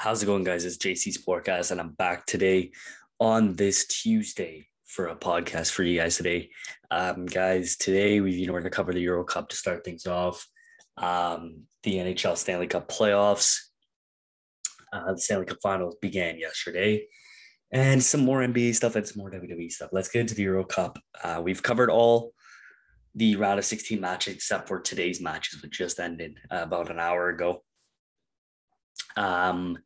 How's it going, guys? It's JC Sportcast, and I'm back today on this Tuesday for a podcast for you guys today. Um, guys, today we you know we're gonna cover the Euro Cup to start things off. Um, the NHL Stanley Cup playoffs. Uh, the Stanley Cup Finals began yesterday, and some more NBA stuff and some more WWE stuff. Let's get into the Euro Cup. Uh, we've covered all the round of 16 matches except for today's matches, which just ended uh, about an hour ago. Um,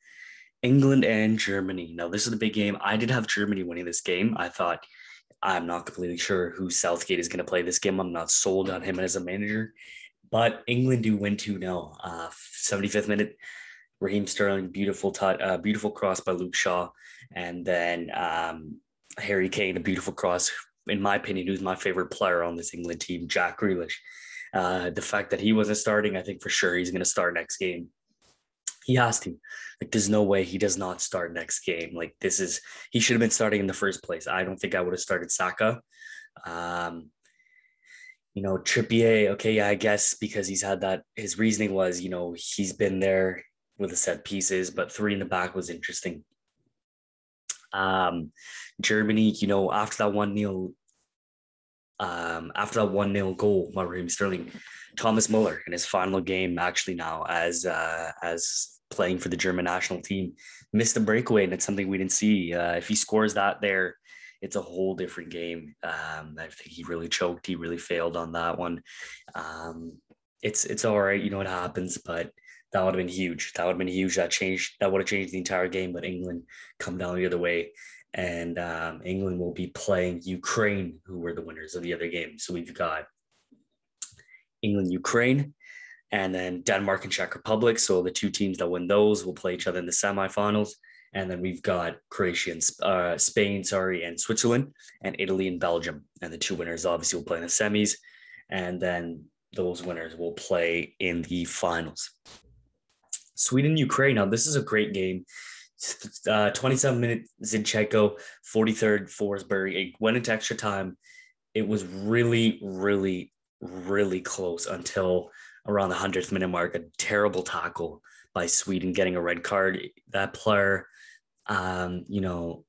England and Germany. Now, this is the big game. I did have Germany winning this game. I thought I'm not completely sure who Southgate is going to play this game. I'm not sold on him as a manager, but England do win 2 0. Uh, 75th minute, Raheem Sterling, beautiful, t- uh, beautiful cross by Luke Shaw. And then um, Harry Kane, a beautiful cross. In my opinion, who's my favorite player on this England team, Jack Grealish. Uh, the fact that he wasn't starting, I think for sure he's going to start next game. He has to. Like, there's no way he does not start next game. Like, this is he should have been starting in the first place. I don't think I would have started Saka. Um, you know, Trippier, okay, yeah, I guess because he's had that. His reasoning was, you know, he's been there with the set pieces, but three in the back was interesting. Um, Germany, you know, after that one nil, um, after that one nil goal by Raheem Sterling, Thomas Muller in his final game actually now as uh, as playing for the German national team, missed a breakaway, and it's something we didn't see. Uh, if he scores that there, it's a whole different game. Um, I think he really choked. He really failed on that one. Um, it's it's all right, you know what happens, but that would have been huge. That would have been huge. That changed. That would have changed the entire game. But England come down the other way, and um, England will be playing Ukraine, who were the winners of the other game. So we've got England, Ukraine, and then Denmark and Czech Republic. So the two teams that win those will play each other in the semifinals. And then we've got Croatia and uh, Spain, sorry, and Switzerland, and Italy and Belgium. And the two winners obviously will play in the semis. And then those winners will play in the finals. Sweden, Ukraine. Now, this is a great game. Uh, 27 minute Zinchenko, 43rd Forsberg. It went into extra time. It was really, really, really close until around the 100th minute mark, a terrible tackle by Sweden getting a red card. That player, um, you know,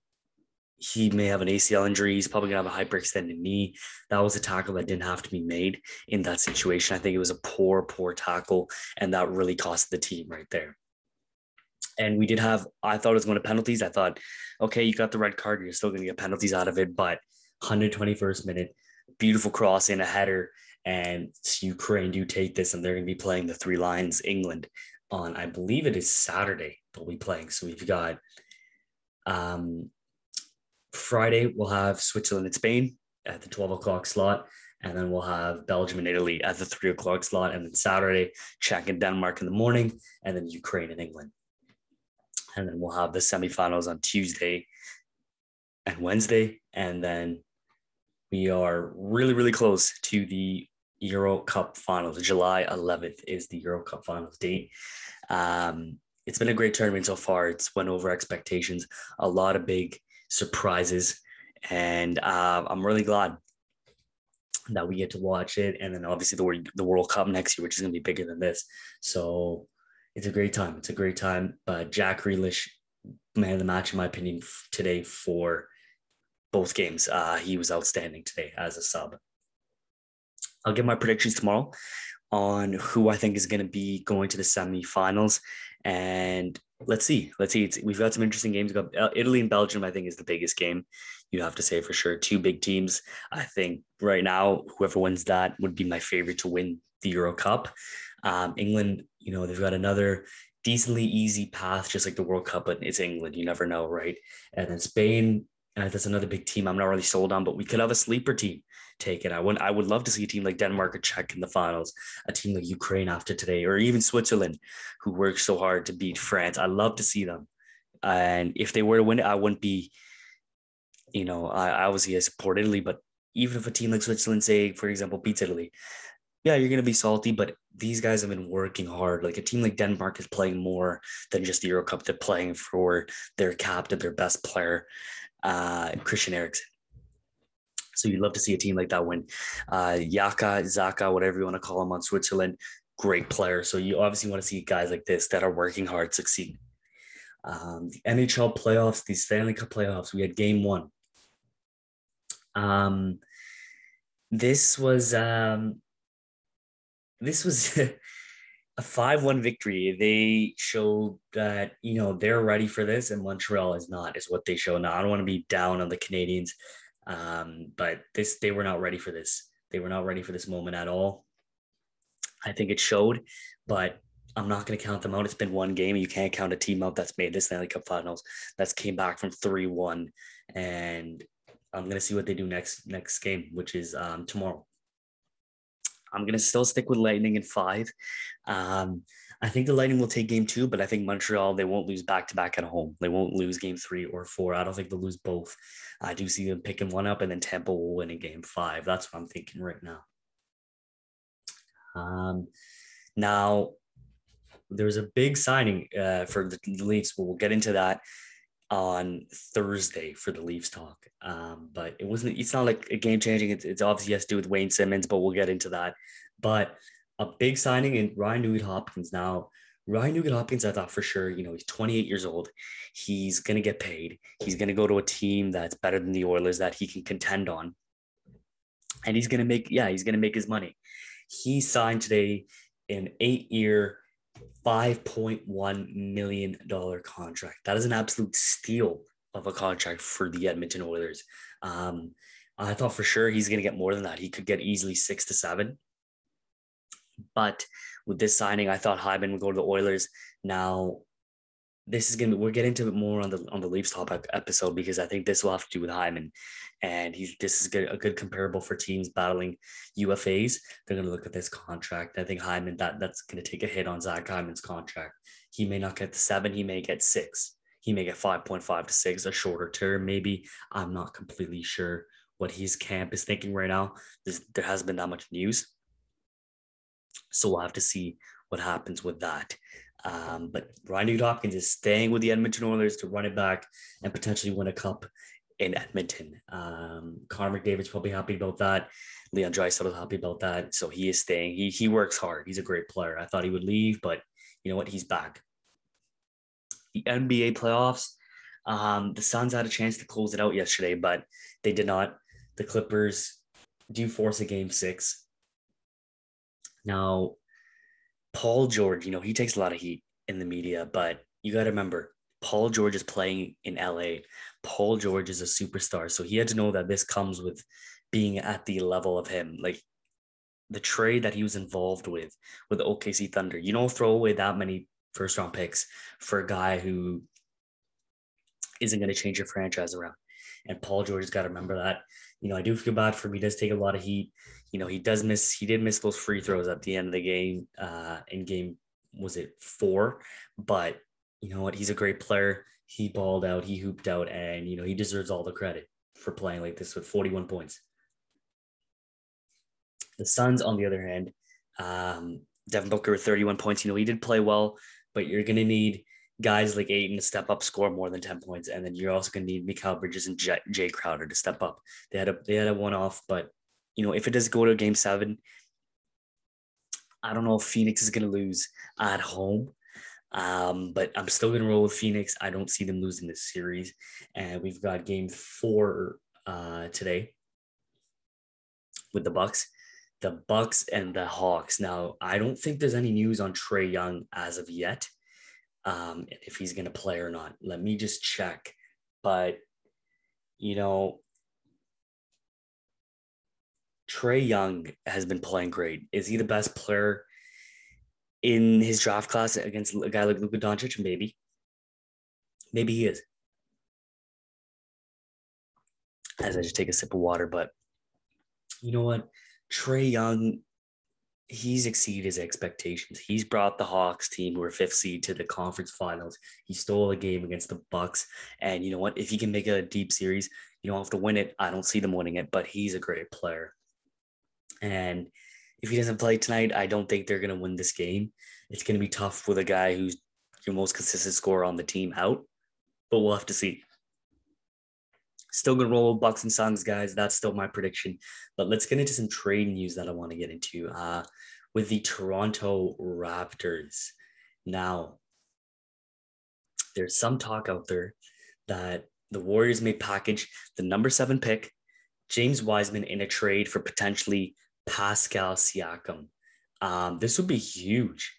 he may have an ACL injury. He's probably going to have a hyperextended knee. That was a tackle that didn't have to be made in that situation. I think it was a poor, poor tackle, and that really cost the team right there. And we did have, I thought it was going to penalties. I thought, okay, you got the red card. You're still going to get penalties out of it. But 121st minute, beautiful cross in a header and Ukraine do take this, and they're going to be playing the Three Lions England on, I believe it is Saturday. They'll be playing. So we've got um, Friday. We'll have Switzerland and Spain at the twelve o'clock slot, and then we'll have Belgium and Italy at the three o'clock slot, and then Saturday Czech and Denmark in the morning, and then Ukraine and England. And then we'll have the semifinals on Tuesday and Wednesday, and then we are really, really close to the Euro Cup finals. July 11th is the Euro Cup finals date. Um, it's been a great tournament so far. It's went over expectations, a lot of big surprises, and uh, I'm really glad that we get to watch it. And then obviously the the World Cup next year, which is going to be bigger than this. So it's a great time. It's a great time. But Jack Grealish, man of the match, in my opinion, today for both games. Uh, he was outstanding today as a sub. I'll give my predictions tomorrow on who I think is going to be going to the semifinals. And let's see. Let's see. It's, we've got some interesting games. We've got uh, Italy and Belgium, I think, is the biggest game. You have to say for sure. Two big teams. I think right now, whoever wins that would be my favorite to win the Euro Cup. Um, England, you know, they've got another decently easy path, just like the World Cup, but it's England. You never know, right? And then Spain, uh, that's another big team I'm not really sold on, but we could have a sleeper team taken. I would I would love to see a team like Denmark or Czech in the finals, a team like Ukraine after today, or even Switzerland, who worked so hard to beat France. I love to see them. And if they were to win it, I wouldn't be, you know, I, obviously I support Italy, but even if a team like Switzerland, say, for example, beats Italy, yeah, you're going to be salty, but these guys have been working hard. Like a team like Denmark is playing more than just the Euro Cup. They're playing for their captain, their best player, uh, Christian Eriksen. So you'd love to see a team like that win. Uh, Yaka, Zaka, whatever you want to call him on Switzerland, great player. So you obviously want to see guys like this that are working hard succeed. Um, the NHL playoffs, the Stanley Cup playoffs, we had game one. Um, this was um, this was a 5-1 victory. They showed that, you know, they're ready for this and Montreal is not, is what they show. Now, I don't want to be down on the Canadiens, um, but this they were not ready for this. They were not ready for this moment at all. I think it showed, but I'm not going to count them out. It's been one game. You can't count a team out that's made this Stanley Cup Finals. That's came back from three one, and I'm going to see what they do next next game, which is um, tomorrow. I'm going to still stick with Lightning in five. Um, I think the Lightning will take game two, but I think Montreal, they won't lose back to back at home. They won't lose game three or four. I don't think they'll lose both. I do see them picking one up, and then Tampa will win in game five. That's what I'm thinking right now. Um, now, there's a big signing uh, for the Leafs. But we'll get into that on Thursday for the Leafs talk. Um, but it wasn't. It's not like a game changing. It's, it's obviously has to do with Wayne Simmonds, but we'll get into that. But a big signing in Ryan Nugent Hopkins. Now, Ryan Nugent Hopkins, I thought for sure, you know, he's 28 years old. He's to get paid. He's to go to a team that's better than the Oilers that he can contend on. And he's to make, yeah, he's to make his money. He signed today an eight year, $5.1 million contract. That is an absolute steal of a contract for the Edmonton Oilers. Um, I thought for sure he's going to get more than that. He could get easily six to seven. But with this signing, I thought Hyman would go to the Oilers. Now, this is gonna we're getting to it more on the on the Leafs topic episode because I think this will have to do with Hyman, and he's this is good, a good comparable for teams battling UFAs. They're gonna look at this contract. I think Hyman that that's gonna take a hit on Zach Hyman's contract. He may not get the seven. He may get six. He may get five point five to six, a shorter term maybe. I'm not completely sure what his camp is thinking right now. There hasn't been that much news. So we'll have to see what happens with that. Um, but Ryan Nugent Hopkins is staying with the Edmonton Oilers to run it back and potentially win a cup in Edmonton. Um, Connor McDavid's probably happy about that. Leon Draisaitl is happy about that. So he is staying. He he works hard. He's a great player. I thought he would leave, but you know what? He's back. The NBA playoffs. Um, the Suns had a chance to close it out yesterday, but they did not. The Clippers do force a game six. Now, Paul George, you know, he takes a lot of heat in the media, but you got to remember, Paul George is playing in LA. Paul George is a superstar. So he had to know that this comes with being at the level of him. Like the trade that he was involved with, with the OKC Thunder, you don't throw away that many first round picks for a guy who isn't going to change your franchise around. And Paul George has got to remember that. You know, I do feel bad for him. He does take a lot of heat you know, he does miss, he did miss those free throws at the end of the game, uh, in game, was it four? But you know what? He's a great player. He balled out, he hooped out, and, you know, he deserves all the credit for playing like this with 41 points. The Suns, on the other hand, um, Devin Booker with 31 points. You know, he did play well, but you're going to need guys like Ayton to step up, score more than 10 points. And then you're also going to need Mikal Bridges and Jae Crowder to step up. They had a, they had a one off, but you know, if it does go to game seven, I don't know if Phoenix is going to lose at home. Um, but I'm still going to roll with Phoenix. I don't see them losing this series. And we've got game four uh, today with the Bucks. The Bucks and the Hawks. Now, I don't think there's any news on Trae Young as of yet, um, if he's going to play or not. Let me just check. But, you know, Trae Young has been playing great. Is he the best player in his draft class against a guy like Luka Doncic? Maybe. Maybe he is. As I just take a sip of water, but you know what? Trae Young, he's exceeded his expectations. He's brought the Hawks team, who are fifth seed, to the conference finals. He stole a game against the Bucks, and you know what? If he can make a deep series, you don't have to win it. I don't see them winning it, but he's a great player. And if he doesn't play tonight, I don't think they're going to win this game. It's going to be tough with a guy who's your most consistent scorer on the team out, but we'll have to see. Still going to roll Bucks and Suns, guys. That's still my prediction. But let's get into some trade news that I want to get into uh, with the Toronto Raptors. Now, there's some talk out there that the Warriors may package the number seven pick, James Wiseman, in a trade for potentially Pascal Siakam. Um, this would be huge.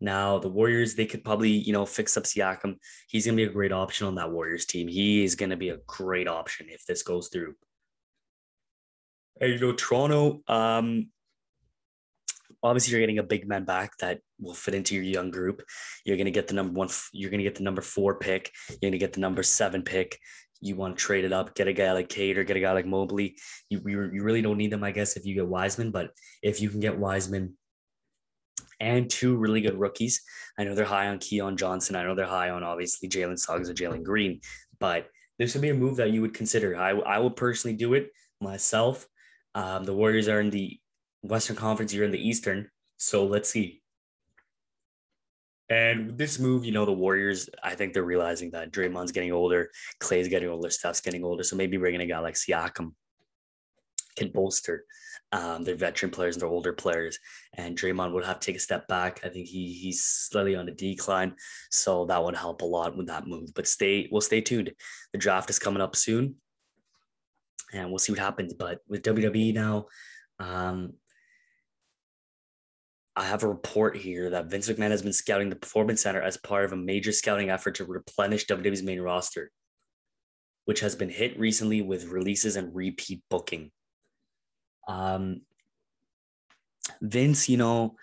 Now the Warriors, they could probably, you know, fix up Siakam. He's gonna be a great option on that Warriors team. He is gonna be a great option if this goes through. And you know, Toronto, um, obviously you're getting a big man back that will fit into your young group. You're going to get the number one, you're going to get the number four pick. You're going to get the number seven pick. You want to trade it up, get a guy like Cade or get a guy like Mobley. You, you, you really don't need them, I guess, if you get Wiseman. But if you can get Wiseman and two really good rookies, I know they're high on Keon Johnson. I know they're high on obviously Jalen Suggs or Jalen Green, but this would be a move that you would consider. I, I would personally do it myself. Um, the Warriors are in the Western Conference, you're in the Eastern. So let's see. And this move, you know, the Warriors, I think they're realizing that Draymond's getting older, Klay's getting older, Steph's getting older. So maybe bringing a guy like Siakam can bolster um, their veteran players and their older players. And Draymond would have to take a step back. I think he he's slightly on a decline, so that would help a lot with that move. But stay, we'll stay tuned. The draft is coming up soon, and we'll see what happens. But with WWE now, um, I have a report here that Vince McMahon has been scouting the Performance Center as part of a major scouting effort to replenish WWE's main roster, which has been hit recently with releases and repeat booking. Um, Vince, you know,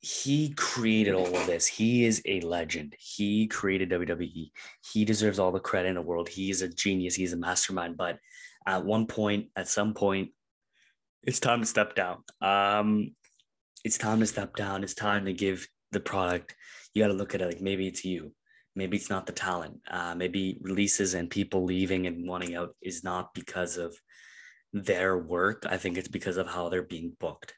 he created all of this. He is a legend. He created WWE. He deserves all the credit in the world. He is a genius. He's a mastermind. But at one point, at some point, it's time to step down. Um, it's time to step down. It's time to give the product. You got to look at it like maybe it's you. Maybe it's not the talent. Uh, maybe releases and people leaving and wanting out is not because of their work. I think it's because of how they're being booked.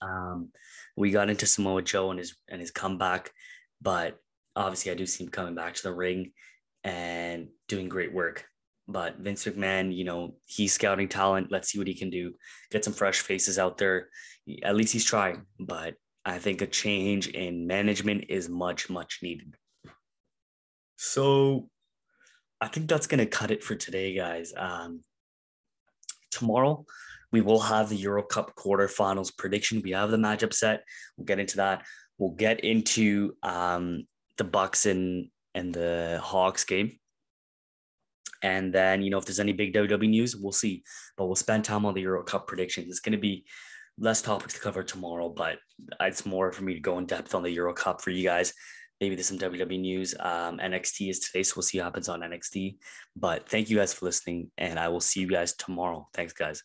Um, we got into Samoa Joe and his and his comeback, but obviously I do see him coming back to the ring and doing great work. But Vince McMahon, you know, he's scouting talent. Let's see what he can do. Get some fresh faces out there. At least he's trying. But I think a change in management is much, much needed. So I think that's going to cut it for today, guys. Um, tomorrow, we will have the Euro Cup quarterfinals prediction. We have the matchup set. We'll get into that. We'll get into um, the Bucks and and the Hawks game. And then, you know, if there's any big WWE news, we'll see. But we'll spend time on the Euro Cup predictions. It's going to be less topics to cover tomorrow, but it's more for me to go in depth on the Euro Cup for you guys. Maybe there's some WWE news. Um, NXT is today, so we'll see what happens on NXT. But thank you guys for listening, and I will see you guys tomorrow. Thanks, guys.